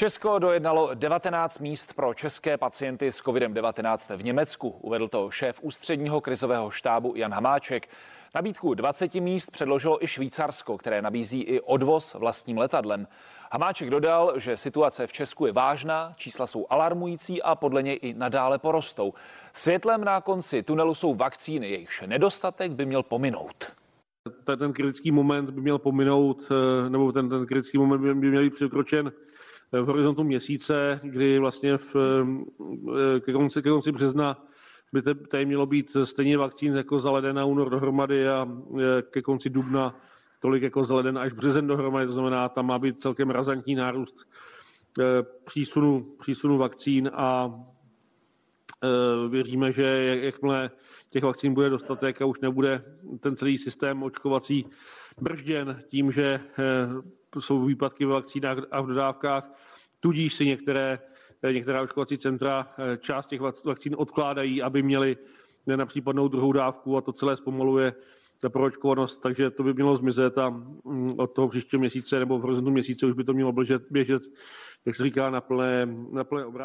Česko dojednalo 19 míst pro české pacienty s COVID-19 v Německu. Uvedl to šéf ústředního krizového štábu Jan Hamáček. Nabídku 20 míst předložilo i Švýcarsko, které nabízí i odvoz vlastním letadlem. Hamáček dodal, že situace v Česku je vážná, čísla jsou alarmující a podle něj i nadále porostou. Světlem na konci tunelu jsou vakcíny, jejichž nedostatek by měl pominout. Ten kritický moment by měl pominout, eh, nebo ten, ten kritický moment by měl být překročen v horizontu měsíce, kdy vlastně v, eh, ke, konci, ke konci března by tady mělo být stejně vakcín jako za leden a únor dohromady a eh, ke konci dubna tolik jako za leden až březen dohromady, to znamená, tam má být celkem razantní nárůst eh, přísunu, přísunu vakcín a věříme, že jakmile těch vakcín bude dostatek a už nebude ten celý systém očkovací bržděn tím, že jsou výpadky ve vakcínách a v dodávkách, tudíž si některé, některá očkovací centra eh, část těch vakcín odkládají, aby měli na případnou druhou dávku a to celé zpomaluje ta proočkovanost, takže to by mělo zmizet a mm, od toho příštího měsíce nebo v horizontu měsíce už by to mělo běžet, běžet jak se říká, na plné, na plné obrázky.